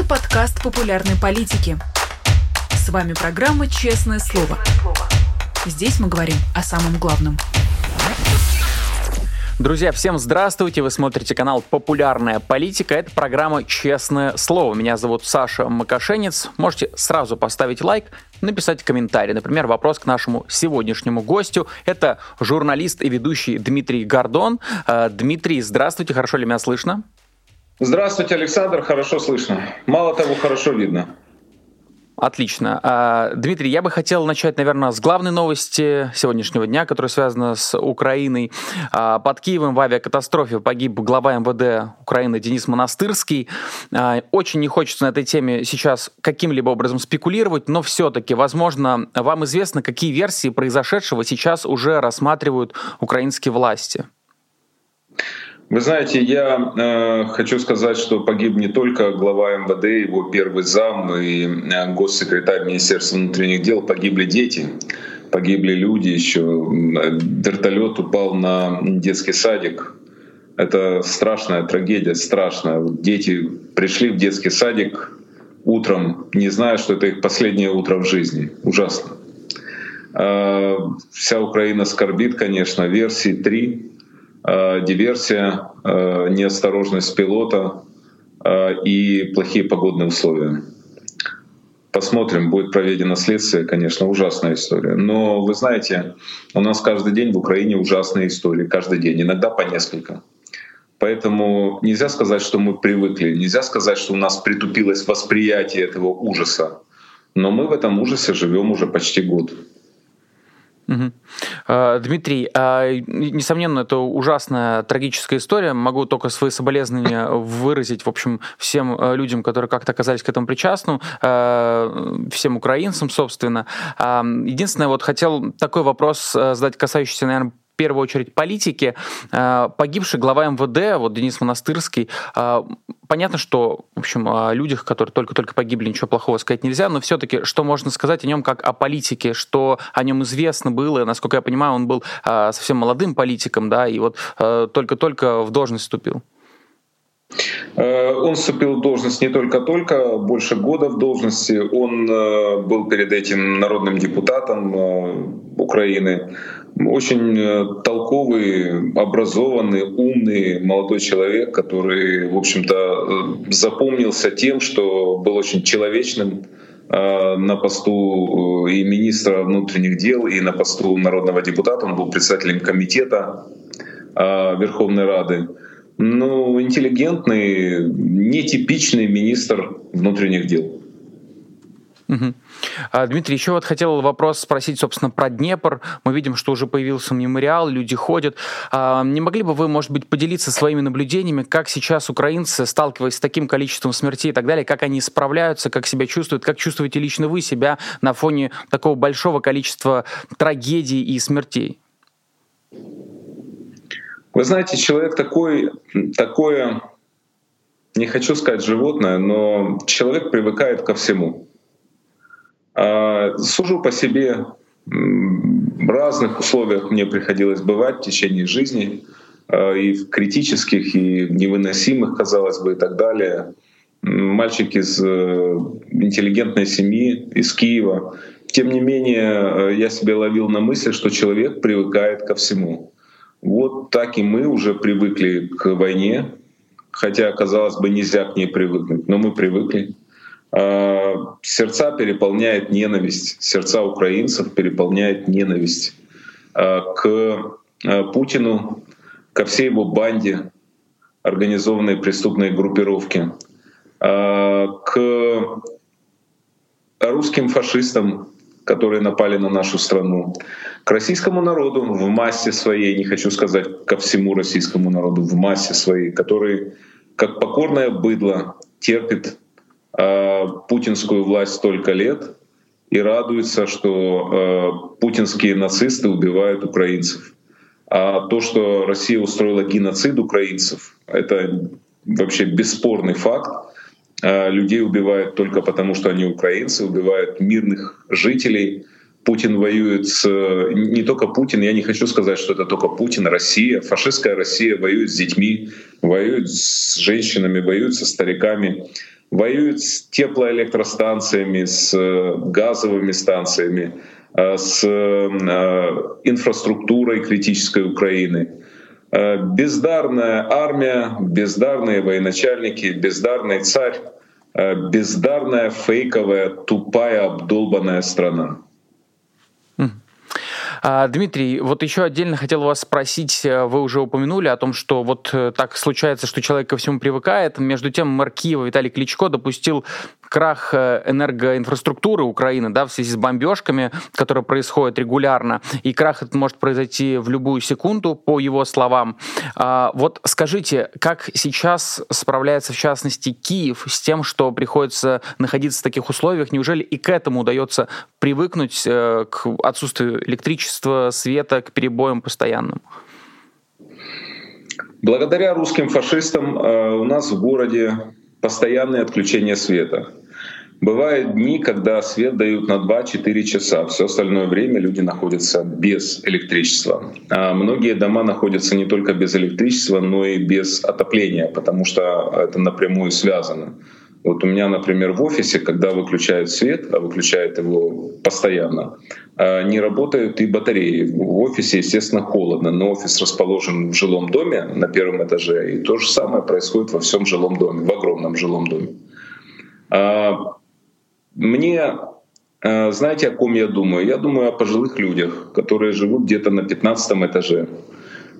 Это подкаст популярной политики. С вами программа «Честное слово». Здесь мы говорим о самом главном – Друзья, всем здравствуйте! Вы смотрите канал «Популярная политика». Это программа «Честное слово». Меня зовут Саша Макашенец. Можете сразу поставить лайк, написать комментарий. Например, вопрос к нашему сегодняшнему гостю. Это журналист и ведущий Дмитрий Гордон. Э, Дмитрий, здравствуйте, хорошо ли меня слышно? Здравствуйте, Александр, хорошо слышно. Мало того, хорошо видно. Отлично. А, Дмитрий, я бы хотел начать, наверное, с главной новости сегодняшнего дня, которая связана с Украиной. А, под Киевом в авиакатастрофе погиб глава МВД Украины Денис Монастырский. А, очень не хочется на этой теме сейчас каким-либо образом спекулировать, но все-таки, возможно, вам известно, какие версии произошедшего сейчас уже рассматривают украинские власти. Вы знаете, я э, хочу сказать, что погиб не только глава МВД, его первый зам и э, госсекретарь Министерства внутренних дел, погибли дети, погибли люди еще. Вертолет упал на детский садик. Это страшная трагедия, страшная. Дети пришли в детский садик утром, не зная, что это их последнее утро в жизни. Ужасно. Э, вся Украина скорбит, конечно. Версии три Э, диверсия, э, неосторожность пилота э, и плохие погодные условия. Посмотрим, будет проведено следствие, конечно, ужасная история. Но вы знаете, у нас каждый день в Украине ужасные истории, каждый день, иногда по несколько. Поэтому нельзя сказать, что мы привыкли, нельзя сказать, что у нас притупилось восприятие этого ужаса. Но мы в этом ужасе живем уже почти год. Угу. Дмитрий, а, несомненно, это ужасная трагическая история. Могу только свои соболезнования выразить, в общем, всем а, людям, которые как-то оказались к этому причастны, всем украинцам, собственно. Единственное, вот хотел такой вопрос задать, касающийся, наверное, первую очередь политики. Э, погибший глава МВД, вот Денис Монастырский, э, понятно, что, в общем, о людях, которые только-только погибли, ничего плохого сказать нельзя, но все-таки что можно сказать о нем как о политике, что о нем известно было, насколько я понимаю, он был э, совсем молодым политиком, да, и вот только-только в должность вступил. Он вступил в должность не только-только, больше года в должности. Он был перед этим народным депутатом Украины. Очень э, толковый, образованный, умный молодой человек, который, в общем-то, э, запомнился тем, что был очень человечным э, на посту и министра внутренних дел, и на посту народного депутата. Он был председателем комитета Верховной Рады. Ну, интеллигентный, нетипичный министр внутренних дел. Угу. Дмитрий, еще вот хотел вопрос спросить, собственно, про Днепр. Мы видим, что уже появился мемориал, люди ходят. А, не могли бы вы, может быть, поделиться своими наблюдениями, как сейчас украинцы, сталкиваясь с таким количеством смертей и так далее, как они справляются, как себя чувствуют, как чувствуете лично вы себя на фоне такого большого количества трагедий и смертей? Вы знаете, человек такой, такое, не хочу сказать животное, но человек привыкает ко всему. А, сужу по себе, в разных условиях мне приходилось бывать в течение жизни, а, и в критических, и невыносимых, казалось бы, и так далее. Мальчик из э, интеллигентной семьи, из Киева. Тем не менее, э, я себя ловил на мысли, что человек привыкает ко всему. Вот так и мы уже привыкли к войне, хотя, казалось бы, нельзя к ней привыкнуть, но мы привыкли. Э, сердца переполняет ненависть, сердца украинцев переполняет ненависть э, к э, Путину, ко всей его банде, организованной преступной группировки, к русским фашистам, которые напали на нашу страну, к российскому народу в массе своей, не хочу сказать ко всему российскому народу, в массе своей, который как покорное быдло терпит Э, путинскую власть столько лет и радуется, что э, путинские нацисты убивают украинцев. А то, что Россия устроила геноцид украинцев, это вообще бесспорный факт. Э, людей убивают только потому, что они украинцы, убивают мирных жителей. Путин воюет с... Не только Путин, я не хочу сказать, что это только Путин, Россия. Фашистская Россия воюет с детьми, воюет с женщинами, воюет со стариками. Воюет с теплоэлектростанциями, с газовыми станциями, с инфраструктурой критической Украины. Бездарная армия, бездарные военачальники, бездарный царь, бездарная, фейковая, тупая, обдолбанная страна. А, Дмитрий, вот еще отдельно хотел вас спросить, э, вы уже упомянули о том, что вот э, так случается, что человек ко всему привыкает. Между тем, мэр Киева Виталий Кличко допустил крах э, энергоинфраструктуры Украины да, в связи с бомбежками, которые происходят регулярно. И крах этот может произойти в любую секунду, по его словам. А, вот скажите, как сейчас справляется, в частности, Киев с тем, что приходится находиться в таких условиях? Неужели и к этому удается привыкнуть, к отсутствию электричества, света к перебоям постоянным? Благодаря русским фашистам э, у нас в городе постоянное отключение света. Бывают дни, когда свет дают на 2-4 часа. Все остальное время люди находятся без электричества. А многие дома находятся не только без электричества, но и без отопления, потому что это напрямую связано. Вот у меня, например, в офисе, когда выключают свет, а выключают его постоянно, а, не работают и батареи. В офисе, естественно, холодно, но офис расположен в жилом доме на первом этаже, и то же самое происходит во всем жилом доме, в огромном жилом доме. А, мне, а, знаете, о ком я думаю? Я думаю о пожилых людях, которые живут где-то на 15 этаже,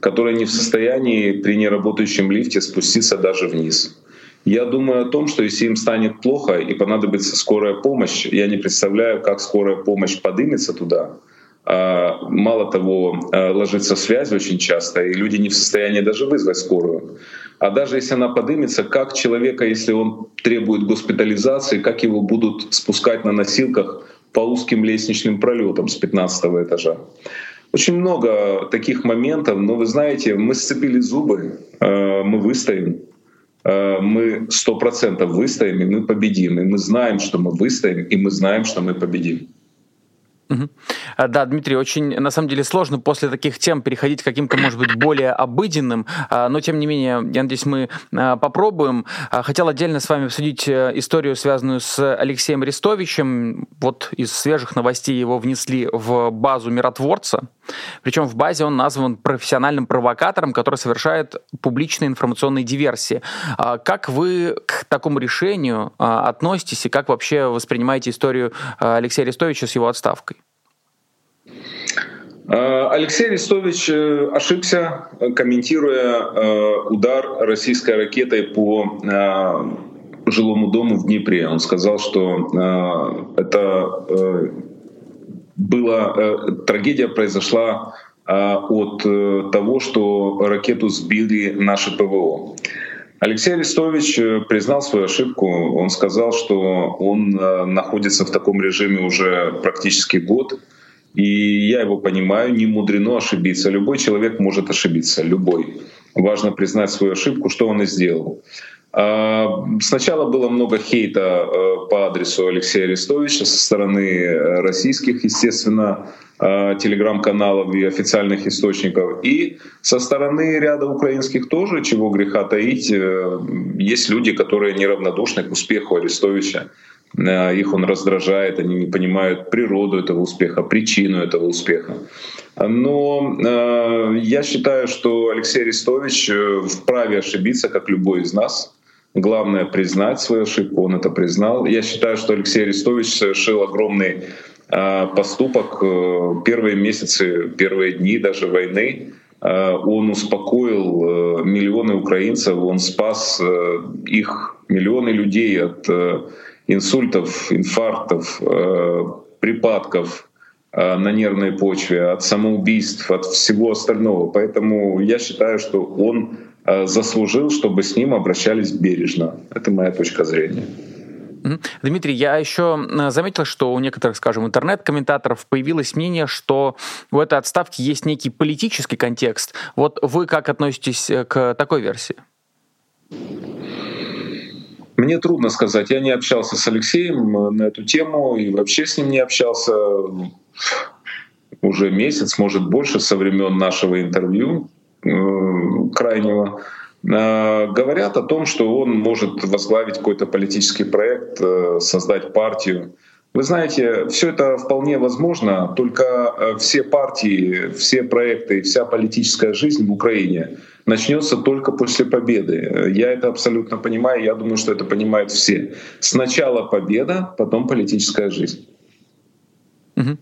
которые не в состоянии при неработающем лифте спуститься даже вниз я думаю о том, что если им станет плохо и понадобится скорая помощь, я не представляю, как скорая помощь подымется туда. А, мало того, а, ложится связь очень часто, и люди не в состоянии даже вызвать скорую. А даже если она подымется, как человека, если он требует госпитализации, как его будут спускать на носилках по узким лестничным пролетам с 15 этажа? Очень много таких моментов, но вы знаете, мы сцепили зубы, а, мы выстоим. Э, мы сто процентов выстоим, и мы победим. И мы знаем, что мы выстоим, и мы знаем, что мы победим. Угу. Да, Дмитрий, очень на самом деле сложно после таких тем переходить к каким-то, может быть, более обыденным, а, но тем не менее, я надеюсь, мы а, попробуем. Хотел отдельно с вами обсудить э, историю, связанную с Алексеем Рестовичем. Вот из свежих новостей его внесли в базу миротворца. Причем в базе он назван профессиональным провокатором, который совершает публичные информационные диверсии. Как вы к такому решению относитесь и как вообще воспринимаете историю Алексея Арестовича с его отставкой? Э, Алексей Арестович э, ошибся, комментируя э, удар российской ракетой по жилому дому в Днепре. Он сказал, что это была трагедия произошла от того, что ракету сбили наши ПВО. Алексей Арестович признал свою ошибку. Он сказал, что он находится в таком режиме уже практически год. И я его понимаю, не мудрено ошибиться. Любой человек может ошибиться, любой. Важно признать свою ошибку, что он и сделал. А, сначала было много хейта э, по адресу Алексея Арестовича со стороны российских, естественно, э, телеграм-каналов и официальных источников. И со стороны ряда украинских тоже, чего греха таить, э, есть люди, которые неравнодушны к успеху Арестовича. Э, их он раздражает, они не понимают природу этого успеха, причину этого успеха. Но э, я считаю, что Алексей Арестович э, вправе ошибиться, как любой из нас. Главное признать свою ошибку, он это признал. Я считаю, что Алексей Арестович совершил огромный э, поступок. Э, первые месяцы, первые дни даже войны он успокоил миллионы украинцев, он спас их, миллионы людей от инсультов, инфарктов, э, припадков э, на нервной почве, от самоубийств, от всего остального. Поэтому я считаю, что он э, заслужил, чтобы с ним обращались бережно. Это моя точка зрения. Дмитрий, я еще заметил, что у некоторых, скажем, интернет-комментаторов появилось мнение, что у этой отставки есть некий политический контекст. Вот вы как относитесь к такой версии? Мне трудно сказать. Я не общался с Алексеем э, на эту тему и вообще с ним не общался уже месяц, может больше, со времен нашего интервью э, крайнего. говорят о том, что он может возглавить какой-то политический проект, создать партию. Вы знаете, все это вполне возможно, только э, все партии, все проекты, вся политическая жизнь в Украине начнется только после победы. Я это абсолютно понимаю, я думаю, что это понимают все. Сначала победа, потом политическая жизнь. Угу.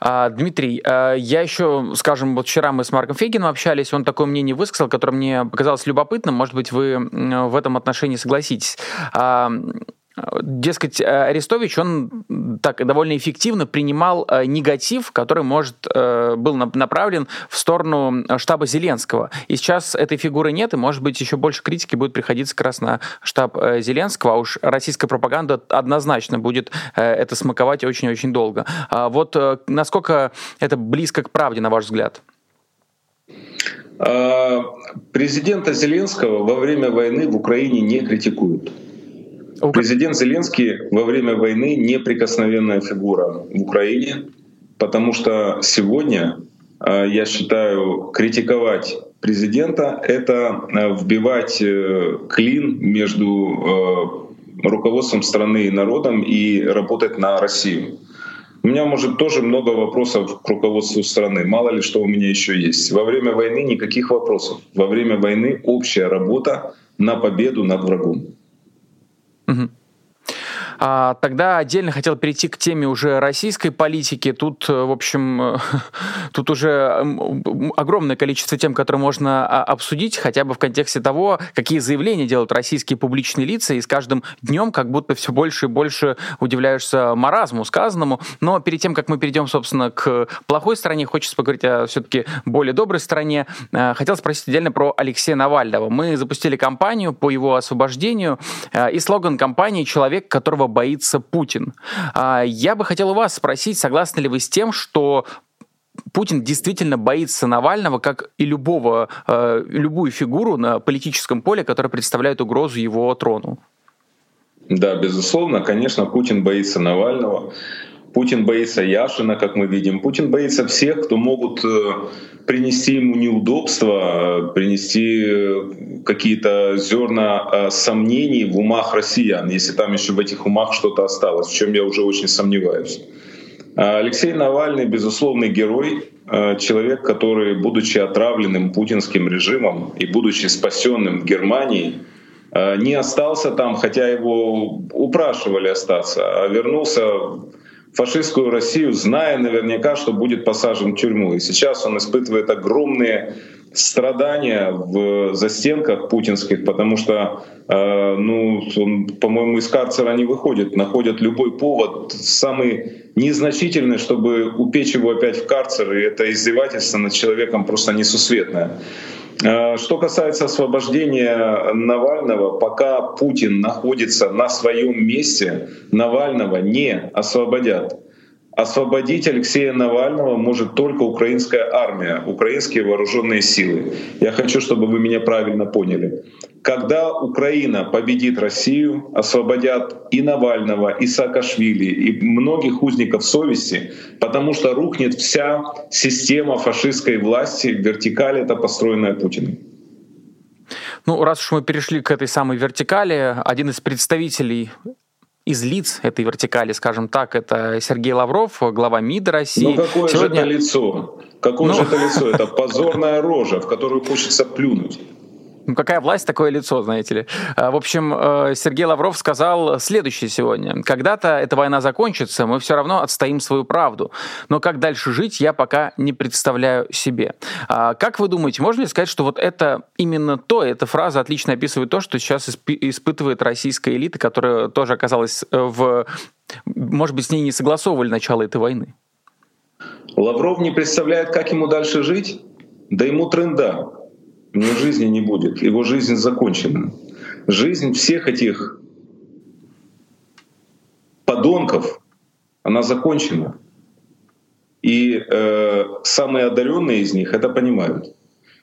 А, Дмитрий, а, я еще, скажем, вот вчера мы с Марком Фегином общались, он такое мнение высказал, которое мне показалось любопытным, может быть, вы в этом отношении согласитесь. Дескать, э, Арестович, он так довольно эффективно принимал э, негатив, который, может, э, был направлен в сторону штаба Зеленского. И сейчас этой фигуры нет, и, может быть, еще больше критики будет приходиться как раз на штаб Зеленского, а уж российская пропаганда однозначно будет это смаковать очень-очень долго. А вот насколько это близко к правде, на ваш взгляд? А, президента Зеленского во время войны в Украине не критикуют. Президент Зеленский во время войны неприкосновенная фигура в Украине, потому что сегодня, э, я считаю, критиковать президента — это э, вбивать э, клин между руководством страны и народом и работать на Россию. У меня, может, тоже много вопросов к руководству страны. Мало ли, что у меня еще есть. Во время войны никаких вопросов. Во время войны общая работа на победу над врагом. Угу. А, тогда отдельно хотел перейти к теме уже российской политики. Тут, э, в общем, э, тут уже огромное количество тем, которые можно а, обсудить, хотя бы в контексте того, какие заявления делают российские публичные лица, и с каждым днем как будто все больше и больше удивляешься маразму сказанному. Но перед тем, как мы перейдем, собственно, к плохой стороне, хочется поговорить о все-таки более доброй стороне. Э, хотел спросить отдельно про Алексея Навального. Мы запустили кампанию по его освобождению, и слоган кампании «Человек, которого боится Путин. А, я бы хотел у вас спросить, согласны ли вы с тем, что Путин действительно боится Навального, как и любого, э, любую фигуру на политическом поле, которая представляет угрозу его трону. Да, безусловно, конечно, Путин боится Навального. Путин боится Яшина, как мы видим. Путин боится всех, кто могут э, принести ему неудобства, принести э, какие-то зерна э, сомнений в умах россиян, если там еще в этих умах что-то осталось, в чем я уже очень сомневаюсь. А Алексей Навальный, безусловный герой, человек, который, будучи отравленным путинским режимом и будучи спасенным в Германии, не остался там, хотя его упрашивали остаться, а вернулся фашистскую Россию, зная наверняка, что будет посажен в тюрьму. И сейчас он испытывает огромные страдания в застенках путинских, потому что, э, ну, он, по-моему, из карцера не выходит, находят любой повод, самый незначительный, чтобы упечь его опять в карцер, и это издевательство над человеком просто несусветное. Э, что касается освобождения Навального, пока Путин находится на своем месте, Навального не освободят. Освободить Алексея Навального может только украинская армия, украинские вооруженные силы. Я хочу, чтобы вы меня правильно поняли. Когда Украина победит Россию, освободят и Навального, и Саакашвили, и многих узников совести, потому что рухнет вся система фашистской власти, вертикаль это построенная Путиным. Ну, раз уж мы перешли к этой самой вертикали, один из представителей из лиц этой вертикали, скажем так, это Сергей Лавров, глава МИДа России. Ну какое Сегодня... же это лицо? Какое ну... же это лицо? Это позорная рожа, в которую хочется плюнуть. Ну, какая власть, такое лицо, знаете ли. А, в общем, э, Сергей Лавров сказал следующее сегодня. Когда-то эта война закончится, мы все равно отстоим свою правду. Но как дальше жить, я пока не представляю себе. А, как вы думаете, можно ли сказать, что вот это именно то, эта фраза отлично описывает то, что сейчас испытывает российская элита, которая тоже оказалась э, в... Может быть, с ней не согласовывали начало этой войны? Лавров не представляет, как ему дальше жить? Да ему тренда у него жизни не будет, его жизнь закончена. Жизнь всех этих подонков, она закончена. И э, самые одаренные из них это понимают.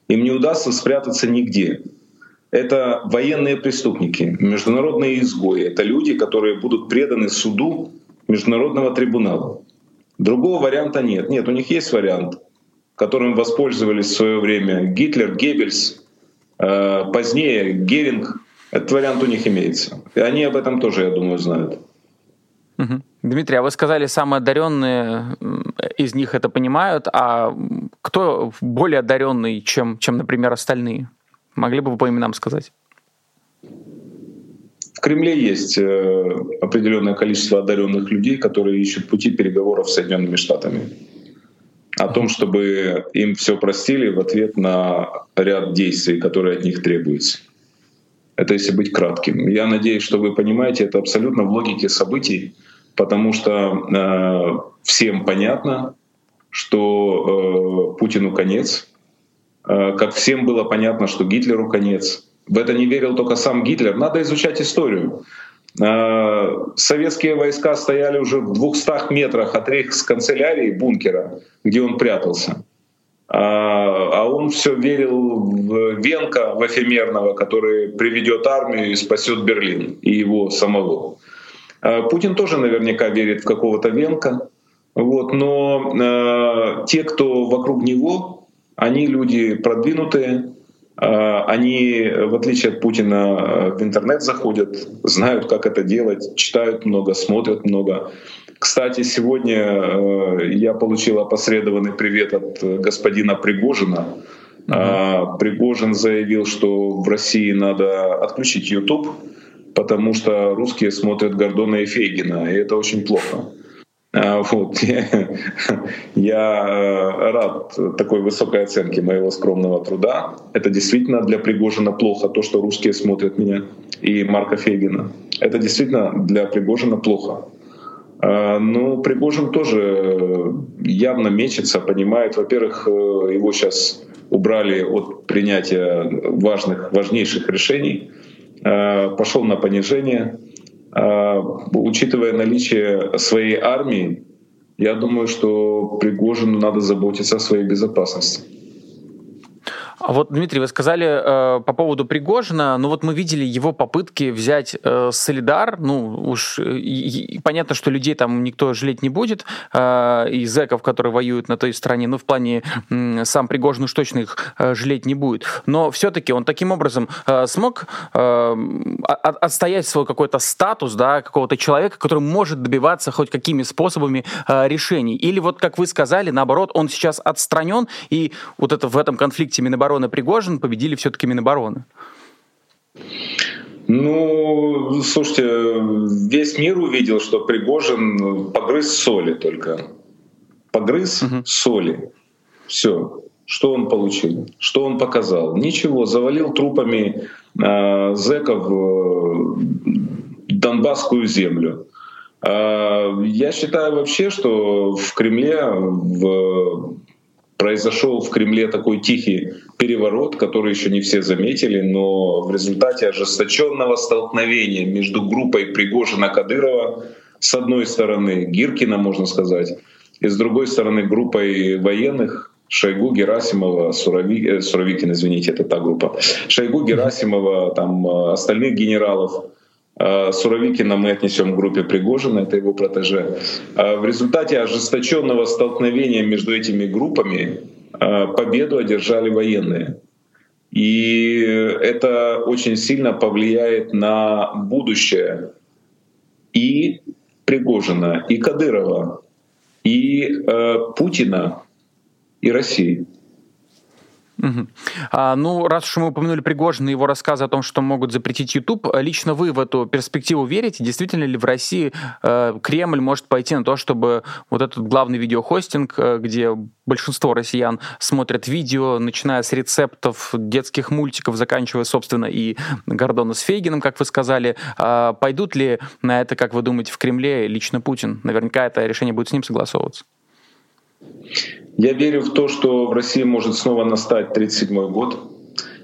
Им не удастся спрятаться нигде. Это военные преступники, международные изгои. Это люди, которые будут преданы суду Международного трибунала. Другого варианта нет. Нет, у них есть вариант которым воспользовались в свое время Гитлер, Геббельс, Э, позднее Геринг, этот вариант у них имеется. И они об этом тоже, я думаю, знают. Угу. Дмитрий, а вы сказали, самые одаренные из них это понимают, а кто более одаренный, чем, чем, например, остальные? Могли бы вы по именам сказать? В Кремле есть э, определенное количество одаренных людей, которые ищут пути переговоров с Соединенными Штатами. О том, чтобы им все простили в ответ на ряд действий, которые от них требуются. Это если быть кратким. Я надеюсь, что вы понимаете, это абсолютно в логике событий, потому что э, всем понятно, что э, Путину конец, э, как всем было понятно, что Гитлеру конец. В это не верил только сам Гитлер. Надо изучать историю. Э, советские войска стояли уже в 200 метрах от рейхсканцелярии бункера, где он прятался. А он все верил в Венка, в эфемерного, который приведет армию и спасет Берлин и его самого. Путин тоже наверняка верит в какого-то Венка, вот, но э, те, кто вокруг него, они люди продвинутые, э, они, в отличие от Путина, в интернет заходят, знают, как это делать, читают много, смотрят много. Кстати, сегодня э, я получил опосредованный привет от господина Пригожина. Uh-huh. Пригожин заявил, что в России надо отключить YouTube, потому что русские смотрят Гордона и Фейгина, и это очень плохо. А, вот. Я э, рад такой высокой оценке моего скромного труда. Это действительно для Пригожина плохо, то, что русские смотрят меня и Марка Фейгина. Это действительно для Пригожина плохо. А, ну, Пригожин тоже явно мечется, понимает, во-первых, э, его сейчас убрали от принятия важных, важнейших решений, а, пошел на понижение, учитывая наличие своей армии, я думаю, что Пригожину надо заботиться о своей безопасности. А вот, Дмитрий, вы сказали э, по поводу Пригожина, ну вот мы видели его попытки взять э, Солидар, ну уж и, и, понятно, что людей там никто жалеть не будет, э, и зэков, которые воюют на той стороне, ну в плане э, сам Пригожин уж точно их э, жалеть не будет, но все-таки он таким образом э, смог э, отстоять свой какой-то статус, да, какого-то человека, который может добиваться хоть какими способами э, решений, или вот, как вы сказали, наоборот, он сейчас отстранен, и вот это в этом конфликте Минобороны Минобороны Пригожин победили все-таки Минобороны? Ну, слушайте, весь мир увидел, что Пригожин погрыз соли только. Погрыз угу. соли. Все. Что он получил? Что он показал? Ничего. Завалил трупами э, зэков э, Донбасскую землю. Э, я считаю вообще, что в Кремле, в произошел в Кремле такой тихий переворот, который еще не все заметили, но в результате ожесточенного столкновения между группой Пригожина-Кадырова с одной стороны, Гиркина, можно сказать, и с другой стороны группой военных Шойгу, Герасимова, Сурови, э, Суровикин, извините, это та группа, Шойгу, Герасимова, там э, остальных генералов, Суровикина мы отнесем к группе Пригожина, это его протеже. В результате ожесточенного столкновения между этими группами Э, победу одержали военные. И это очень сильно повлияет на будущее и Пригожина, и Кадырова, и э, Путина, и России. Угу. А, ну, раз уж мы упомянули Пригожина и его рассказы о том, что могут запретить YouTube, лично вы в эту перспективу верите? Действительно ли в России э, Кремль может пойти на то, чтобы вот этот главный видеохостинг, э, где большинство россиян смотрят видео, начиная с рецептов детских мультиков, заканчивая, собственно, и Гордона с Фейгином, как вы сказали, э, пойдут ли на это, как вы думаете, в Кремле лично Путин? Наверняка это решение будет с ним согласовываться. Я верю в то, что в России может снова настать 1937 год.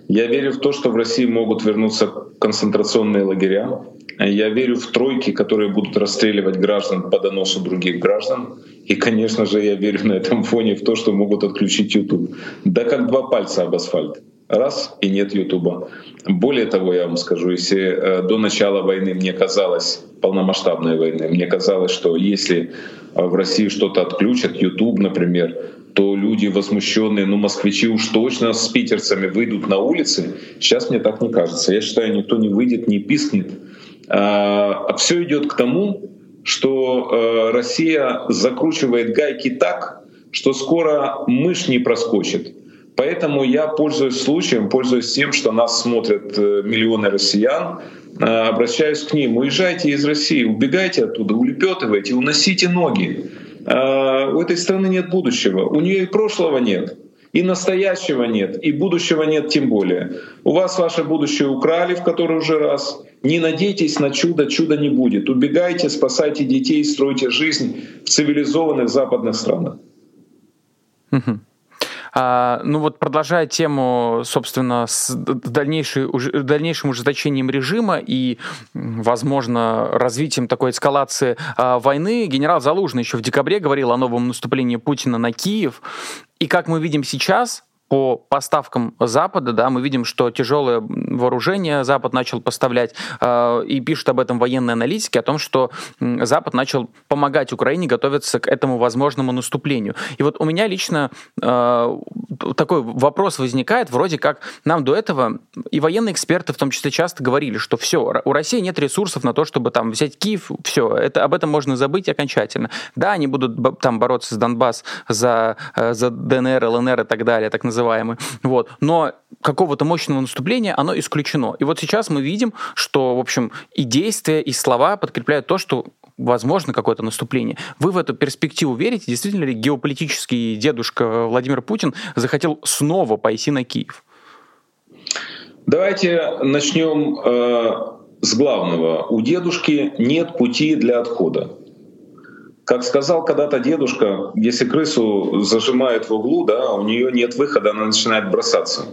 Я верю в то, что в России могут вернуться концентрационные лагеря. Я верю в тройки, которые будут расстреливать граждан по доносу других граждан. И, конечно же, я верю на этом фоне в то, что могут отключить YouTube. Да как два пальца об асфальт. Раз и нет Ютуба. Более того, я вам скажу, если э, до начала войны мне казалось, полномасштабной войны, мне казалось, что если э, в России что-то отключат, YouTube, например, то люди возмущенные, ну москвичи уж точно с питерцами выйдут на улицы. Сейчас мне так не кажется. Я считаю, никто не выйдет, не пискнет. А все идет к тому, что э, Россия закручивает гайки так, что скоро мышь не проскочит. Поэтому я пользуюсь случаем, пользуюсь тем, что нас смотрят э, миллионы россиян, э, обращаюсь к ним. Уезжайте из России, убегайте оттуда, улепетывайте, уносите ноги. Э, у этой страны нет будущего, у нее и прошлого нет. И настоящего нет, и будущего нет тем более. У вас ваше будущее украли в который уже раз. Не надейтесь на чудо, чуда не будет. Убегайте, спасайте детей, стройте жизнь в цивилизованных западных странах. А, ну вот продолжая тему, собственно, с дальнейшей, дальнейшим ужесточением режима и, возможно, развитием такой эскалации а, войны, генерал Залужный еще в декабре говорил о новом наступлении Путина на Киев. И как мы видим сейчас, по поставкам Запада, да, мы видим, что тяжелое вооружение Запад начал поставлять, э, и пишут об этом военные аналитики, о том, что Запад начал помогать Украине готовиться к этому возможному наступлению. И вот у меня лично э, такой вопрос возникает, вроде как нам до этого и военные эксперты в том числе часто говорили, что все, у России нет ресурсов на то, чтобы там взять Киев, все, это, об этом можно забыть окончательно. Да, они будут там бороться с Донбасс за, э, за ДНР, ЛНР и так далее, так называемые называемый. Вот. Но какого-то мощного наступления оно исключено. И вот сейчас мы видим, что, в общем, и действия, и слова подкрепляют то, что возможно какое-то наступление. Вы в эту перспективу верите? Действительно ли геополитический дедушка Владимир Путин захотел снова пойти на Киев? Давайте начнем э, с главного. У дедушки нет пути для отхода. Как сказал когда-то дедушка, если крысу зажимают в углу, да, у нее нет выхода, она начинает бросаться.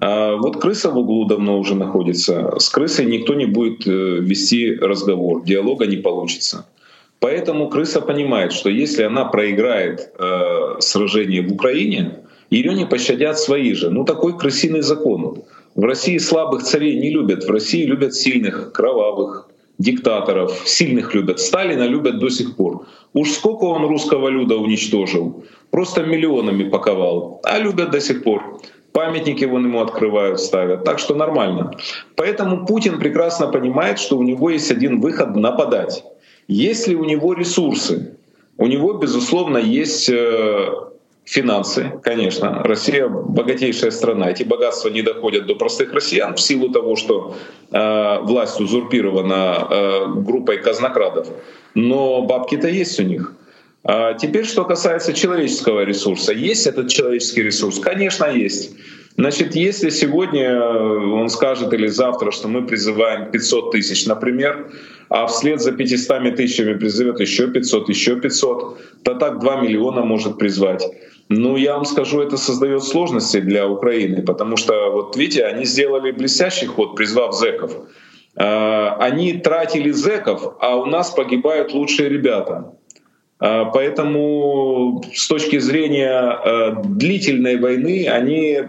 А вот крыса в углу давно уже находится. С крысой никто не будет э, вести разговор, диалога не получится. Поэтому крыса понимает, что если она проиграет э, сражение в Украине, ее не пощадят свои же. Ну такой крысиный закон. В России слабых царей не любят, в России любят сильных, кровавых, диктаторов, сильных любят. Сталина любят до сих пор. Уж сколько он русского люда уничтожил, просто миллионами паковал, а любят до сих пор. Памятники вон ему открывают, ставят. Так что нормально. Поэтому Путин прекрасно понимает, что у него есть один выход — нападать. Если у него ресурсы, у него, безусловно, есть э, финансы, конечно. Россия богатейшая страна. Эти богатства не доходят до простых россиян в силу того, что э, власть узурпирована э, группой казнокрадов. Но бабки-то есть у них. А теперь, что касается человеческого ресурса. Есть этот человеческий ресурс? Конечно, есть. Значит, если сегодня он скажет или завтра, что мы призываем 500 тысяч, например, а вслед за 500 тысячами призовет еще 500, еще 500, то так 2 миллиона может призвать. Ну, я вам скажу, это создает сложности для Украины, потому что, вот видите, они сделали блестящий ход, призвав зеков. А, они тратили зеков, а у нас погибают лучшие ребята. А, поэтому с точки зрения а, длительной войны они,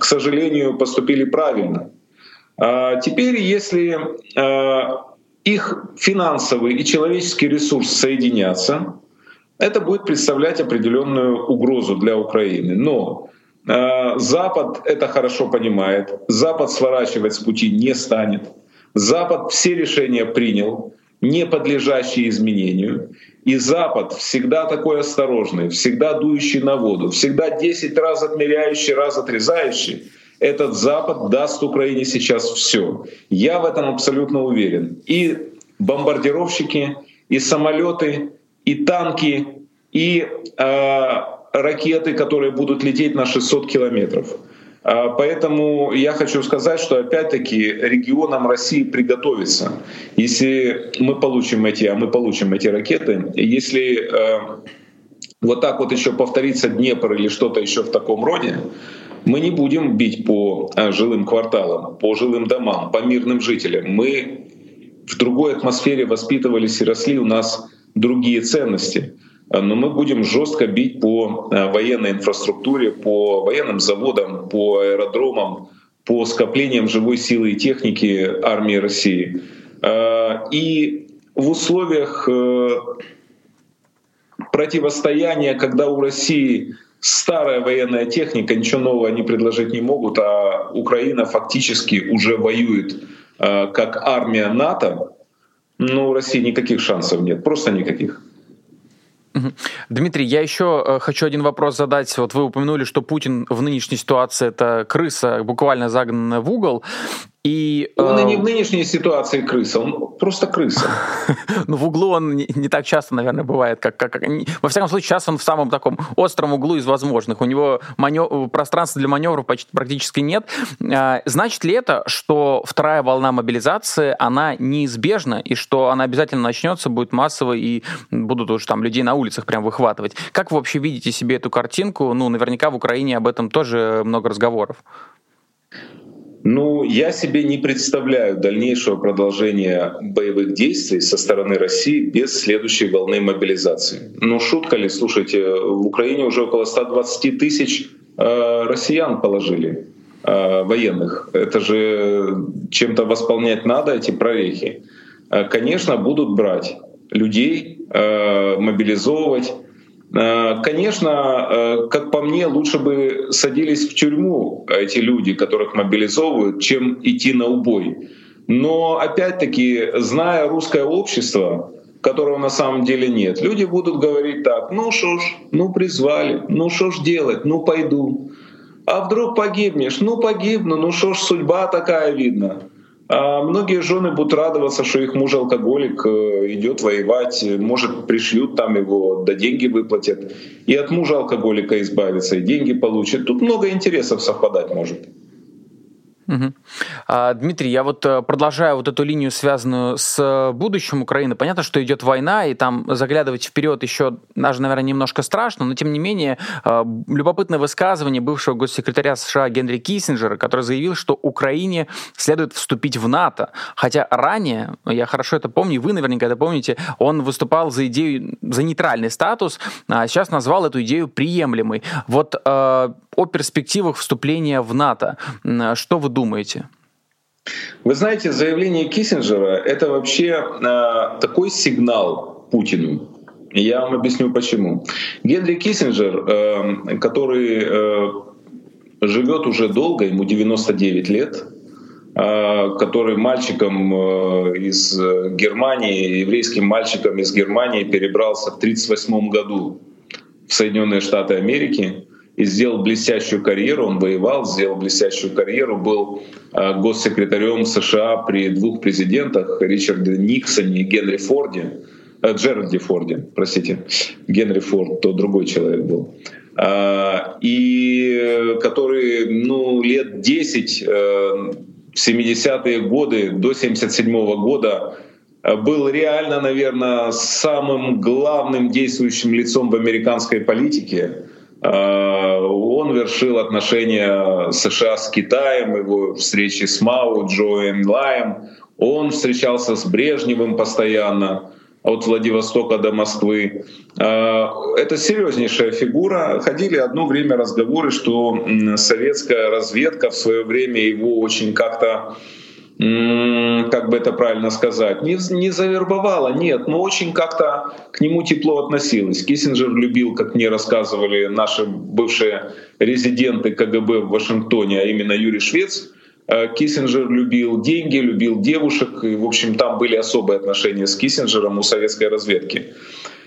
к сожалению, поступили правильно. Теперь, если их финансовый и человеческий ресурс соединятся, это будет представлять определенную угрозу для Украины. Но э, Запад это хорошо понимает, Запад сворачивать с пути не станет. Запад все решения принял, не подлежащие изменению. И Запад всегда такой осторожный, всегда дующий на воду, всегда 10 раз отмеряющий, раз отрезающий. Этот Запад даст Украине сейчас все. Я в этом абсолютно уверен. И бомбардировщики, и самолеты, и танки, и э, ракеты, которые будут лететь на 600 километров. Э, поэтому я хочу сказать, что опять-таки регионам России приготовиться. Если мы получим эти, а мы получим эти ракеты, если э, вот так вот еще повторится Днепр или что-то еще в таком роде, мы не будем бить по э, жилым кварталам, по жилым домам, по мирным жителям. Мы в другой атмосфере воспитывались и росли, у нас другие ценности. но мы будем жестко бить по военной инфраструктуре, по военным заводам, по аэродромам, по скоплениям живой силы и техники армии России. И в условиях противостояния, когда у России старая военная техника, ничего нового они предложить не могут, а Украина фактически уже воюет э, как армия НАТО, ну, у России никаких шансов нет, просто никаких. Дмитрий, я еще э, хочу один вопрос задать. Вот вы упомянули, что Путин в нынешней ситуации это крыса, буквально загнанная в угол. И, он э... и не в нынешней ситуации крыса, он просто крыса. ну, в углу он не, не так часто, наверное, бывает. Как, как, как, во всяком случае, сейчас он в самом таком остром углу из возможных. У него манев... пространства для маневра почти, практически нет. А, значит ли это, что вторая волна мобилизации, она неизбежна, и что она обязательно начнется, будет массовой, и будут уже там людей на улицах прям выхватывать? Как вы вообще видите себе эту картинку? Ну, наверняка в Украине об этом тоже много разговоров. Ну, я себе не представляю дальнейшего продолжения боевых действий со стороны России без следующей волны мобилизации. Ну, шутка ли, слушайте, в Украине уже около 120 тысяч э, россиян положили э, военных. Это же чем-то восполнять надо, эти прорехи. Э, конечно, будут брать людей, э, мобилизовывать. Э, конечно, э, как по мне, лучше бы садились в тюрьму эти люди, которых мобилизовывают, чем идти на убой. Но опять-таки, зная русское общество, которого на самом деле нет, люди будут говорить так, ну что ж, ну призвали, ну что ж делать, ну пойду. А вдруг погибнешь? Ну погибну, ну что ж, судьба такая видна. А многие жены будут радоваться, что их муж алкоголик э, идет воевать, может пришлют там его, да деньги выплатят, и от мужа алкоголика избавиться, и деньги получат. Тут много интересов совпадать может. Угу. Дмитрий, я вот э, продолжаю вот эту линию, связанную с э, будущим Украины. Понятно, что идет война, и там заглядывать вперед еще даже, наверное, немножко страшно, но тем не менее э, любопытное высказывание бывшего госсекретаря США Генри Киссинджера, который заявил, что Украине следует вступить в НАТО. Хотя ранее, я хорошо это помню, вы наверняка это помните, он выступал за идею, за нейтральный статус, а сейчас назвал эту идею приемлемой. Вот о перспективах вступления в НАТО. Что вы думаете? Вы знаете, заявление Киссинджера — это вообще э, такой сигнал Путину. Я вам объясню почему. Генри Киссинджер, э, который э, живет уже долго, ему 99 лет, э, который мальчиком э, из Германии, еврейским мальчиком из Германии перебрался в 1938 году в Соединенные Штаты Америки и сделал блестящую карьеру. Он воевал, сделал блестящую карьеру, был э, госсекретарем США при двух президентах Ричарде Никсоне и Генри Форде, э, Джеральде Форде, простите, Генри Форд, то другой человек был, э, и который ну, лет 10 в 70-е годы до 77 -го года был реально, наверное, самым главным действующим лицом в американской политике. Э, он вершил отношения США с Китаем, его встречи с Мао, Джо Лаем. Он встречался с Брежневым постоянно от Владивостока до Москвы. Э, это серьезнейшая фигура. Ходили одно время разговоры, что советская разведка в свое время его очень как-то как бы это правильно сказать, не, не завербовала, нет, но очень как-то к нему тепло относилась. Киссинджер любил, как мне рассказывали наши бывшие резиденты КГБ в Вашингтоне, а именно Юрий Швец, э, Киссинджер любил деньги, любил девушек, и, в общем, там были особые отношения с Киссинджером у советской разведки.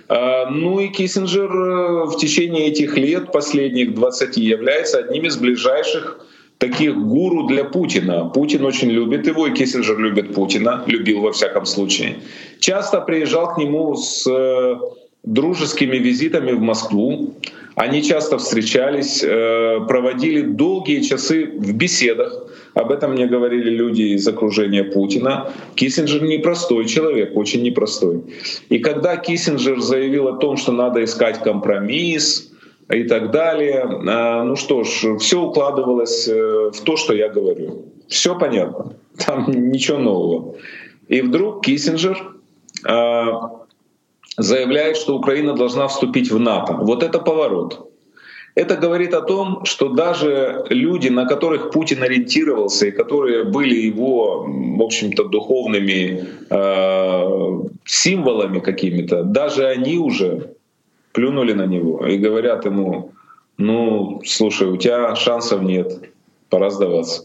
Э, ну и Киссинджер э, в течение этих лет, последних 20, является одним из ближайших таких гуру для Путина. Путин очень любит его, и Киссинджер любит Путина, любил во всяком случае. Часто приезжал к нему с э, дружескими визитами в Москву. Они часто встречались, э, проводили долгие часы в беседах. Об этом мне говорили люди из окружения Путина. Киссинджер непростой человек, очень непростой. И когда Киссинджер заявил о том, что надо искать компромисс, и так далее. А, ну что ж, все укладывалось э, в то, что я говорю. Все понятно, там ничего нового. И вдруг Киссинджер а, заявляет, что Украина должна вступить в НАТО. Вот это поворот. Это говорит о том, что даже люди, на которых Путин ориентировался и которые были его, в общем-то, духовными э, символами какими-то, даже они уже плюнули на него и говорят ему, ну, слушай, у тебя шансов нет, пора сдаваться.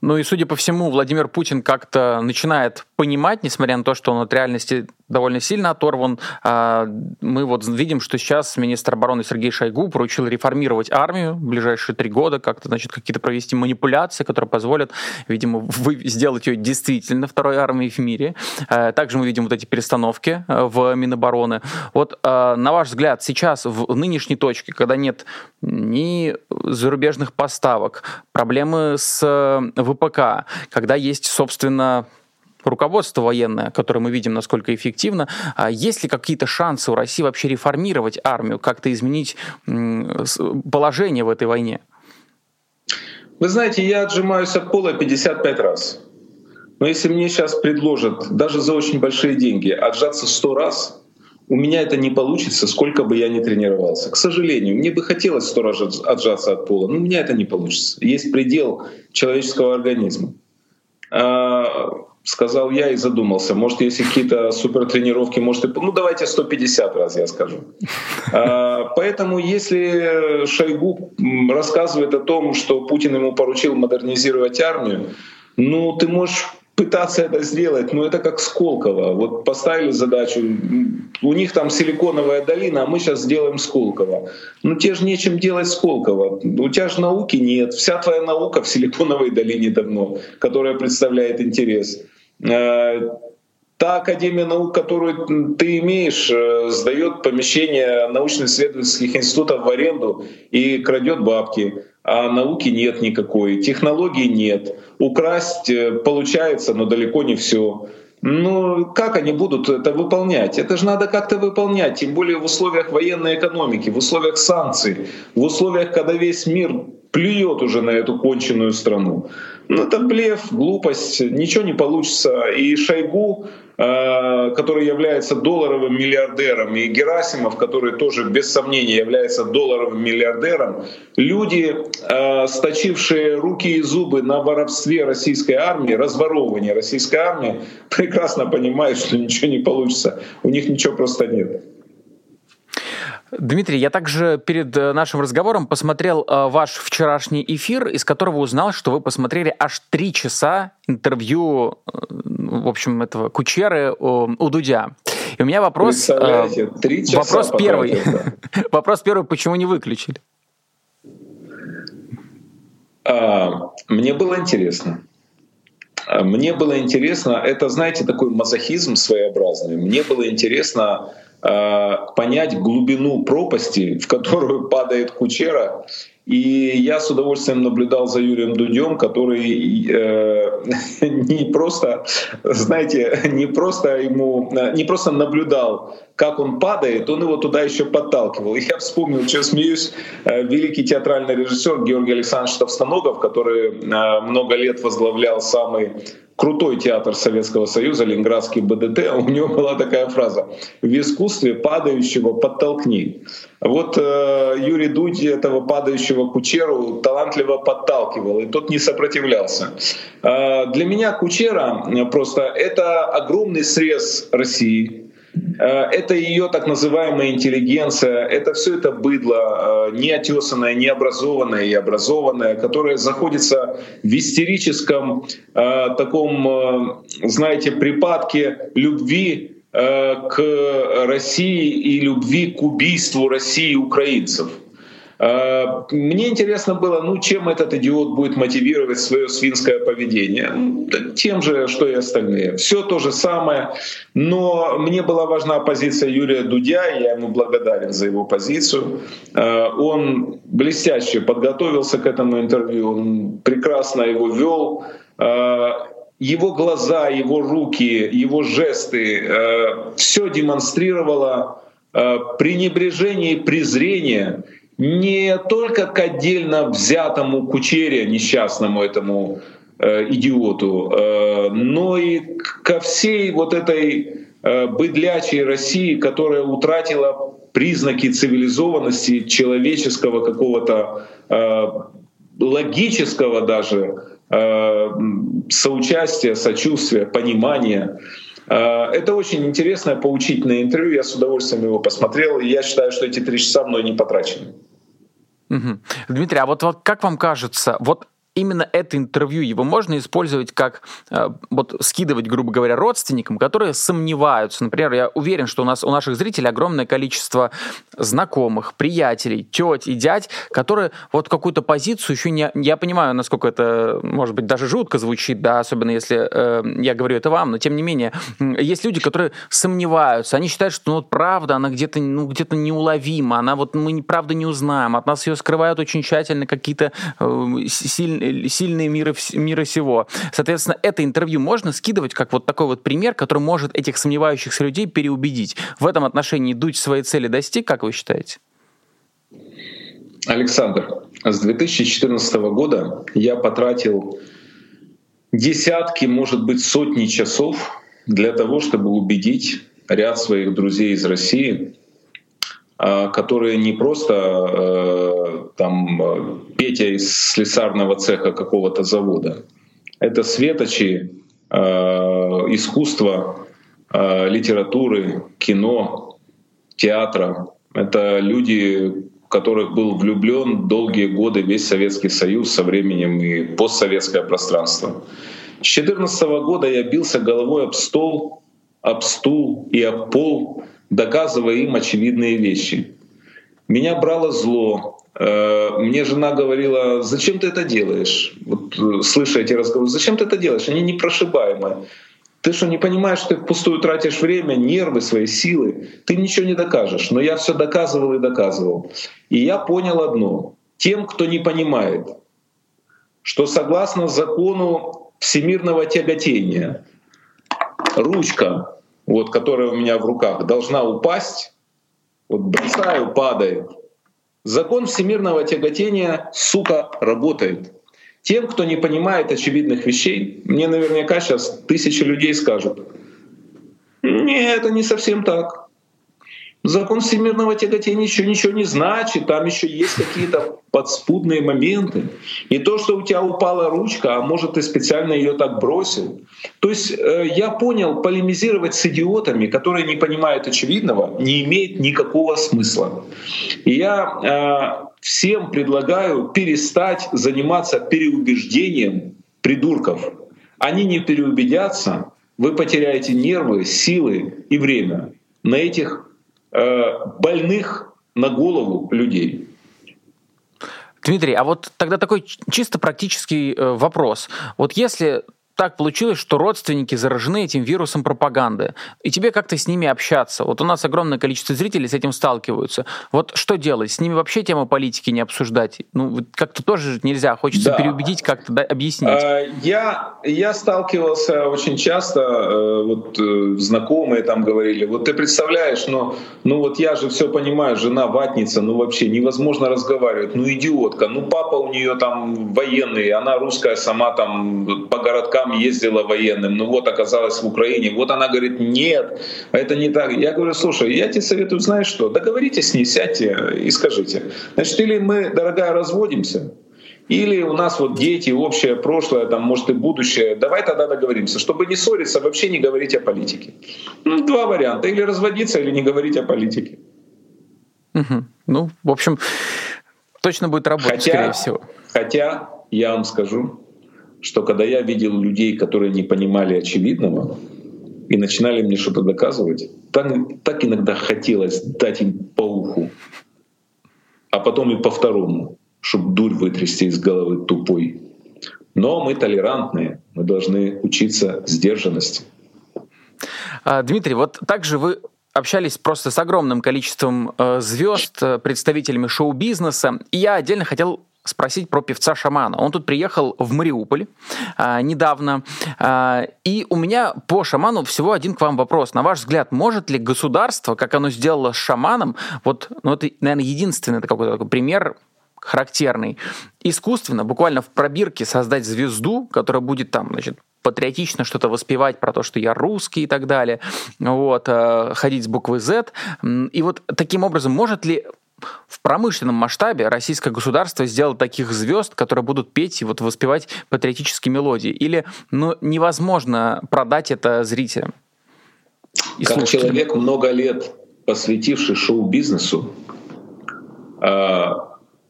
Ну и, судя по всему, Владимир Путин как-то начинает понимать, несмотря на то, что он от реальности довольно сильно оторван. А, мы вот видим, что сейчас министр обороны Сергей Шойгу поручил реформировать армию в ближайшие три года, как-то, значит, какие-то провести манипуляции, которые позволят, видимо, сделать ее действительно второй армией в мире. А, также мы видим вот эти перестановки а, в Минобороны. Вот, на ваш взгляд, сейчас в нынешней точке, когда нет ни зарубежных поставок, проблемы с ВПК, когда есть, собственно, руководство военное, которое мы видим, насколько эффективно. А есть ли какие-то шансы у России вообще реформировать армию, как-то изменить положение в этой войне? Вы знаете, я отжимаюсь от пола 55 раз. Но если мне сейчас предложат, даже за очень большие деньги, отжаться 100 раз, у меня это не получится, сколько бы я ни тренировался. К сожалению, мне бы хотелось 100 раз отжаться от пола, но у меня это не получится. Есть предел человеческого организма. Сказал я и задумался. Может, если какие-то супер тренировки, может, и... ну давайте 150 раз я скажу. А, поэтому, если Шойгу рассказывает о том, что Путин ему поручил модернизировать армию, ну ты можешь пытаться это сделать, но это как Сколково. Вот поставили задачу, у них там силиконовая долина, а мы сейчас сделаем Сколково. Ну тебе же нечем делать Сколково. У тебя же науки нет. Вся твоя наука в силиконовой долине давно, которая представляет интерес. Та Академия наук, которую ты имеешь, э, сдает помещение научно-исследовательских институтов в аренду и крадет бабки а науки нет никакой, технологий нет. Украсть э, получается, но далеко не все. Ну, как они будут это выполнять? Это же надо как-то выполнять, тем более в условиях военной экономики, в условиях санкций, в условиях, когда весь мир плюет уже на эту конченую страну. Ну, это блеф, глупость, ничего не получится. И Шойгу, который является долларовым миллиардером, и Герасимов, который тоже без сомнения является долларовым миллиардером, люди, э, сточившие руки и зубы на воровстве российской армии, разворовывании российской армии, прекрасно понимают, что ничего не получится. У них ничего просто нет. Дмитрий, я также перед э, нашим разговором посмотрел э, ваш вчерашний эфир, из которого узнал, что вы посмотрели аж три часа интервью, э, в общем, этого Кучеры у, у Дудя. И у меня вопрос... три часа вопрос первый. вопрос первый, почему не выключили? А, мне было интересно. А, мне было интересно, это, знаете, такой мазохизм своеобразный. Мне было интересно Э, понять глубину пропасти, в которую падает Кучера. И я с удовольствием наблюдал за Юрием Дудем, который э, не просто, знаете, не просто ему, не просто наблюдал, как он падает, он его туда еще подталкивал. И я вспомнил, что смеюсь, э, великий театральный режиссер Георгий Александрович Товстоногов, который э, много лет возглавлял самый крутой театр Советского Союза, Ленинградский БДТ, у него была такая фраза «В искусстве падающего подтолкни». Вот э, Юрий Дудь этого падающего кучеру талантливо подталкивал, и тот не сопротивлялся. Э, для меня кучера просто это огромный срез России, Э, это ее так называемая интеллигенция, это все это быдло, э, неотесанное, необразованное и образованное, которое заходится в истерическом э, таком, знаете, припадке любви к России и любви к убийству России и украинцев. Э, мне интересно было, ну, чем этот идиот будет мотивировать свое свинское поведение. Тем же, что и остальные. Все то же самое. Но мне была важна позиция Юрия Дудя, и я ему благодарен за его позицию. Э, он блестяще подготовился к этому интервью, он прекрасно его вел э, его глаза, его руки, его жесты, все демонстрировало пренебрежение и презрение не только к отдельно взятому кучере несчастному этому э, идиоту, э, но и ко всей вот этой э, быдлячей России, которая утратила признаки цивилизованности, человеческого какого-то э, логического даже э, соучастия, сочувствия, понимания. Э, это очень интересное, поучительное интервью. Я с удовольствием его посмотрел. И я считаю, что эти три часа мной не потрачены. Дмитрий, а вот, вот как вам кажется, вот именно это интервью его можно использовать как э, вот скидывать, грубо говоря, родственникам, которые сомневаются. Например, я уверен, что у нас у наших зрителей огромное количество знакомых, приятелей, теть и дядь, которые вот какую-то позицию еще не... Я понимаю, насколько это, может быть, даже жутко звучит, да, особенно если э, я говорю это вам, но тем не менее, есть люди, которые сомневаются, они считают, что ну, вот правда, она где-то ну, где-то неуловима, она вот мы правда не узнаем, от нас ее скрывают очень тщательно какие-то э, сильные сильные мира, мира сего. Соответственно, это интервью можно скидывать как вот такой вот пример, который может этих сомневающихся людей переубедить. В этом отношении Дудь своей цели достиг, как вы считаете? Александр, с 2014 года я потратил десятки, может быть, сотни часов для того, чтобы убедить ряд своих друзей из России которые не просто э, там э, Петя из слесарного цеха какого-то завода. Это светочи э, искусства, литературы, кино, театра. Это люди, которых был влюблен долгие годы весь Советский Союз со временем и постсоветское пространство. С 2014 года я бился головой об стол, об стул и об пол, доказывая им очевидные вещи. Меня брало зло. Э, мне жена говорила, зачем ты это делаешь? Вот, э, слыша эти разговоры, зачем ты это делаешь? Они непрошибаемые. Ты что, не понимаешь, что ты пустую тратишь время, нервы, свои силы? Ты ничего не докажешь. Но я все доказывал и доказывал. И я понял одно. Тем, кто не понимает, что согласно закону всемирного тяготения, ручка вот, которая у меня в руках, должна упасть, вот бросаю, падает. Закон всемирного тяготения, сука, работает. Тем, кто не понимает очевидных вещей, мне наверняка сейчас тысячи людей скажут, нет, это не совсем так. Закон всемирного тяготения еще ничего не значит, там еще есть какие-то подспудные моменты. И то, что у тебя упала ручка, а может ты специально ее так бросил. То есть э, я понял, полемизировать с идиотами, которые не понимают очевидного, не имеет никакого смысла. И я э, всем предлагаю перестать заниматься переубеждением придурков. Они не переубедятся, вы потеряете нервы, силы и время на этих больных на голову людей. Дмитрий, а вот тогда такой чисто практический э, вопрос. Вот если так получилось, что родственники заражены этим вирусом пропаганды, и тебе как-то с ними общаться. Вот у нас огромное количество зрителей с этим сталкиваются. Вот что делать? С ними вообще тему политики не обсуждать? Ну, как-то тоже нельзя. Хочется да. переубедить, как-то да, объяснить. А, я, я сталкивался очень часто, э, вот э, знакомые там говорили, вот ты представляешь, но ну вот я же все понимаю, жена ватница, ну вообще невозможно разговаривать, ну идиотка, ну папа у нее там военный, она русская сама там по городкам там ездила военным, ну вот оказалась в Украине. Вот она говорит, нет, это не так. Я говорю, слушай, я тебе советую, знаешь что, договоритесь с ней, сядьте и скажите. Значит, или мы, дорогая, разводимся, или у нас вот дети, общее прошлое, там, может и будущее. Давай тогда договоримся, чтобы не ссориться, вообще не говорить о политике. Ну, два варианта. Или разводиться, или не говорить о политике. Угу. Ну, в общем, точно будет работать, хотя, скорее всего. Хотя, я вам скажу, что когда я видел людей, которые не понимали очевидного и начинали мне что-то доказывать, так, так иногда хотелось дать им по уху, а потом и по второму, чтобы дурь вытрясти из головы тупой. Но мы толерантные, мы должны учиться сдержанности. А, Дмитрий, вот также вы общались просто с огромным количеством э, звезд, э, представителями шоу-бизнеса, и я отдельно хотел спросить про певца шамана. Он тут приехал в Мариуполь а, недавно. А, и у меня по шаману всего один к вам вопрос. На ваш взгляд, может ли государство, как оно сделало с шаманом, вот, ну, это, наверное, единственный какой-то такой пример характерный. Искусственно, буквально в пробирке создать звезду, которая будет там, значит, патриотично что-то воспевать про то, что я русский и так далее, вот, э, ходить с буквы Z. И вот таким образом, может ли в промышленном масштабе российское государство сделало таких звезд, которые будут петь и вот воспевать патриотические мелодии? Или ну, невозможно продать это зрителям? как человек, много лет посвятивший шоу-бизнесу, э,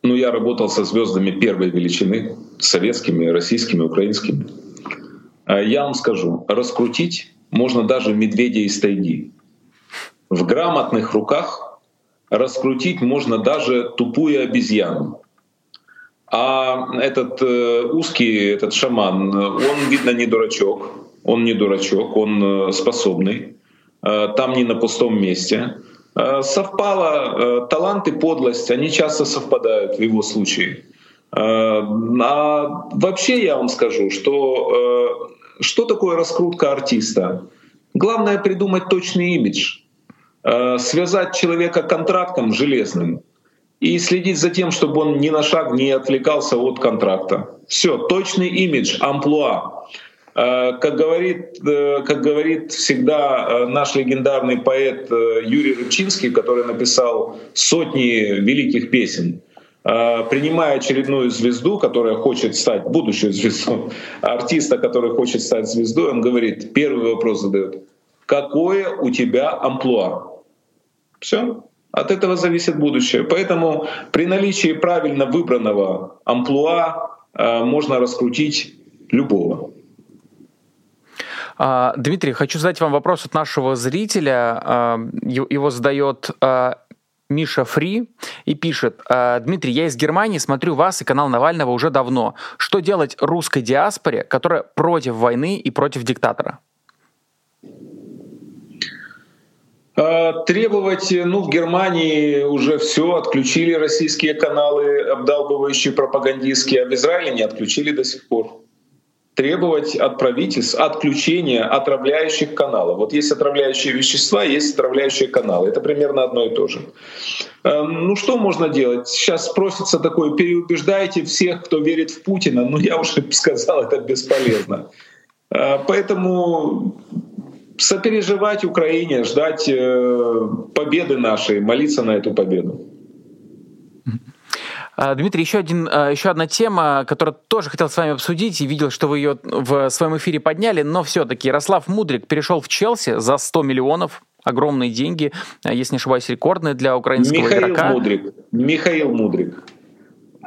ну, я работал со звездами первой величины, советскими, российскими, украинскими. Э, я вам скажу, раскрутить можно даже медведя из тайги. В грамотных руках раскрутить можно даже тупую обезьяну. А этот э, узкий, этот шаман, он, видно, не дурачок. Он не дурачок, он э, способный. Э, там не на пустом месте. Э, совпало э, талант и подлость, они часто совпадают в его случае. Э, а вообще я вам скажу, что э, что такое раскрутка артиста? Главное придумать точный имидж, э, связать человека контрактом железным и следить за тем, чтобы он ни на шаг не отвлекался от контракта. Все, точный имидж, амплуа. Э, как говорит, э, как говорит всегда наш легендарный поэт Юрий Рыбчинский, который написал сотни великих песен, Э, принимая очередную звезду, которая хочет стать, будущую звезду, артиста, который хочет стать звездой, он говорит, первый вопрос задает, какое у тебя амплуа? Все. От этого зависит будущее. Поэтому при наличии правильно выбранного амплуа э, можно раскрутить любого. А, Дмитрий, хочу задать вам вопрос от нашего зрителя. А, его задает а, Миша Фри и пишет, «Э, Дмитрий, я из Германии, смотрю вас и канал Навального уже давно. Что делать русской диаспоре, которая против войны и против диктатора? Э, требовать, ну, в Германии уже все, отключили российские каналы, обдалбывающие пропагандистские, а в Израиле не отключили до сих пор требовать от правительств отключения отравляющих каналов. Вот есть отравляющие вещества, есть отравляющие каналы. Это примерно одно и то же. Эм, ну что можно делать? Сейчас спросится такое, переубеждайте всех, кто верит в Путина. Ну я уже сказал, это бесполезно. Э, поэтому сопереживать Украине, ждать э, победы нашей, молиться на эту победу. А, Дмитрий, еще, один, а, еще одна тема, которую тоже хотел с вами обсудить и видел, что вы ее в своем эфире подняли, но все-таки Ярослав Мудрик перешел в Челси за 100 миллионов, огромные деньги, а, если не ошибаюсь, рекордные для украинского Михаил игрока. Мудрик. Михаил Мудрик.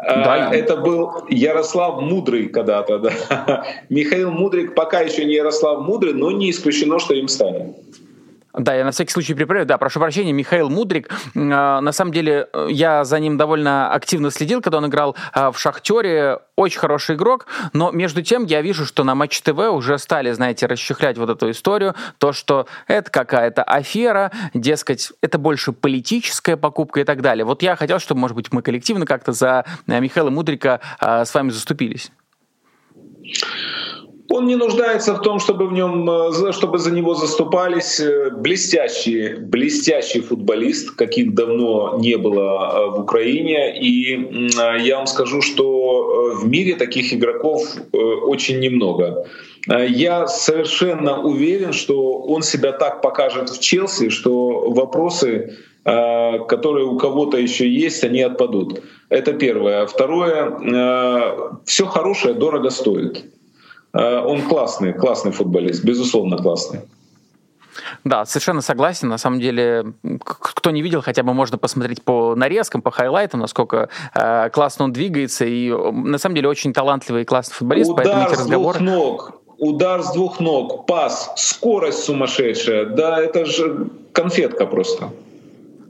Да. Это был Ярослав Мудрый когда-то, да. Михаил Мудрик пока еще не Ярослав Мудрый, но не исключено, что им станет. Да, я на всякий случай приправлю. Да, прошу прощения, Михаил Мудрик. А, на самом деле, я за ним довольно активно следил, когда он играл а, в «Шахтере». Очень хороший игрок, но между тем я вижу, что на Матч ТВ уже стали, знаете, расчехлять вот эту историю, то, что это какая-то афера, дескать, это больше политическая покупка и так далее. Вот я хотел, чтобы, может быть, мы коллективно как-то за э, Михаила Мудрика а, с вами заступились. Он не нуждается в том, чтобы в нем, э, чтобы за него заступались. Э, блестящий, блестящий футболист, каких давно не было э, в Украине. И я вам скажу, что в мире таких игроков очень немного. Я совершенно уверен, что он себя так покажет в Челси, что вопросы, которые у кого-то еще есть, они отпадут. Это первое. Второе, все хорошее дорого стоит. Э, он классный, классный футболист, безусловно классный. Да, совершенно согласен. На самом деле, кто не видел, хотя бы можно посмотреть по нарезкам, по хайлайтам, насколько э, классно он двигается. И на самом деле очень талантливый и классный футболист. Удар поэтому эти разговоры... с двух ног, удар с двух ног, пас, скорость сумасшедшая. Да, это же конфетка просто.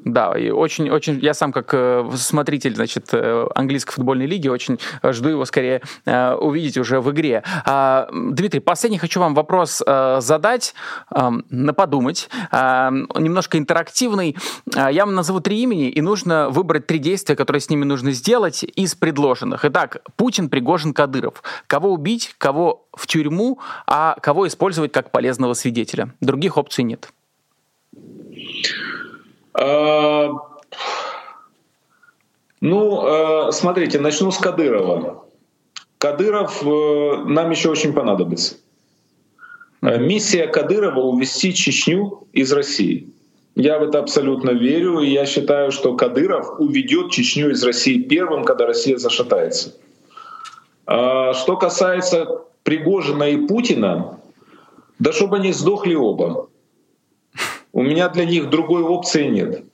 Да, и очень, очень, я сам как э, смотритель, значит, э, английской футбольной лиги очень жду его скорее э, увидеть уже в игре. А, Дмитрий, последний хочу вам вопрос задать, на подумать, немножко интерактивный. Я вам назову три имени, и нужно выбрать три действия, которые с ними нужно сделать из предложенных. Итак, Путин, Пригожин, Кадыров. Кого убить, кого в тюрьму, а кого использовать как полезного свидетеля? Других опций нет. Ну, смотрите, начну с Кадырова. Кадыров нам еще очень понадобится. Миссия Кадырова — увести Чечню из России. Я в это абсолютно верю, и я считаю, что Кадыров уведет Чечню из России первым, когда Россия зашатается. Что касается Пригожина и Путина, да чтобы они сдохли оба. У меня для них другой опции нет.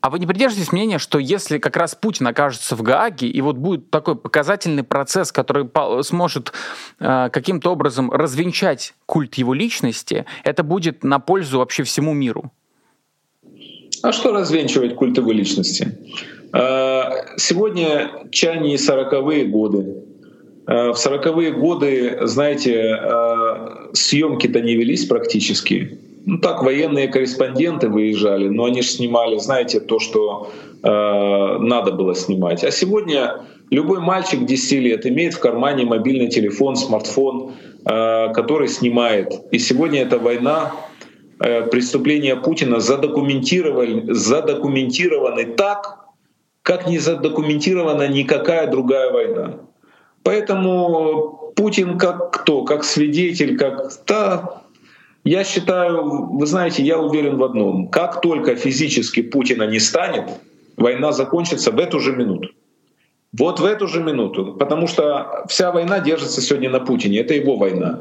А вы не придерживаетесь мнения, что если как раз Путин окажется в Гааге, и вот будет такой показательный процесс, который сможет э, каким-то образом развенчать культ его личности, это будет на пользу вообще всему миру? А что развенчивать культ его личности? Э, сегодня чане 40-е годы. Э, в 40-е годы, знаете, э, съемки-то не велись практически ну так, военные корреспонденты выезжали, но они же снимали, знаете, то, что э, надо было снимать. А сегодня любой мальчик 10 лет имеет в кармане мобильный телефон, смартфон, э, который снимает. И сегодня эта война, э, преступления Путина задокументированы, задокументированы так, как не задокументирована никакая другая война. Поэтому Путин как кто? Как свидетель, как... Да, я считаю, вы знаете, я уверен в одном. Как только физически Путина не станет, война закончится в эту же минуту. Вот в эту же минуту, потому что вся война держится сегодня на Путине, это его война.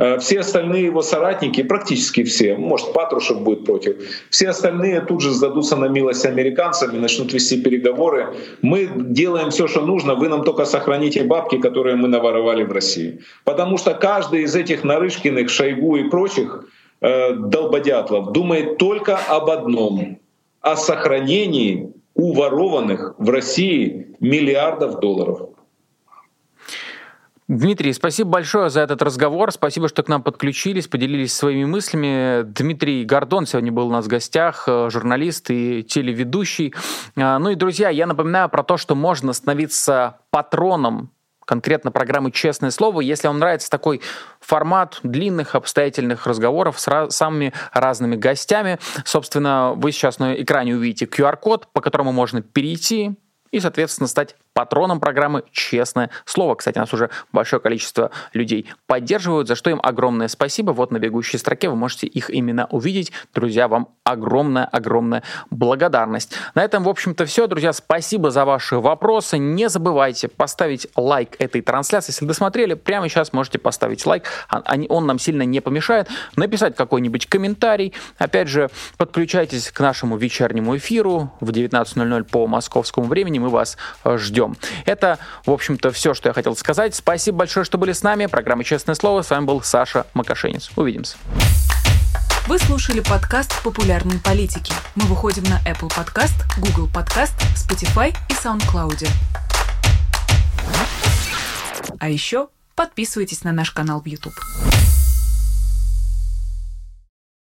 Э, все остальные его соратники, практически все, может Патрушев будет против, все остальные тут же сдадутся на милость американцам и начнут вести переговоры. Мы делаем все, что нужно, вы нам только сохраните бабки, которые мы наворовали в России. Потому что каждый из этих Нарышкиных, Шойгу и прочих э, долбодятлов думает только об одном — о сохранении уворованных в России миллиардов долларов. Дмитрий, спасибо большое за этот разговор. Спасибо, что к нам подключились, поделились своими мыслями. Дмитрий Гордон сегодня был у нас в гостях, э, журналист и телеведущий. А, ну и, друзья, я напоминаю про то, что можно становиться патроном конкретно программы «Честное слово». Если вам нравится такой формат длинных обстоятельных разговоров с самыми разными гостями, собственно, вы сейчас на экране увидите QR-код, по которому можно перейти и, соответственно, стать патроном программы «Честное слово». Кстати, нас уже большое количество людей поддерживают, за что им огромное спасибо. Вот на бегущей строке вы можете их именно увидеть. Друзья, вам огромная-огромная благодарность. На этом, в общем-то, все. Друзья, спасибо за ваши вопросы. Не забывайте поставить лайк этой трансляции. Если досмотрели, прямо сейчас можете поставить лайк. Он нам сильно не помешает. Написать какой-нибудь комментарий. Опять же, подключайтесь к нашему вечернему эфиру в 19.00 по московскому времени. Мы вас ждем ждем. Это, в общем-то, все, что я хотел сказать. Спасибо большое, что были с нами. Программа «Честное слово». С вами был Саша Макашенец. Увидимся. Вы слушали подкаст «Популярные политики». Мы выходим на Apple Podcast, Google Podcast, Spotify и SoundCloud. А еще подписывайтесь на наш канал в YouTube.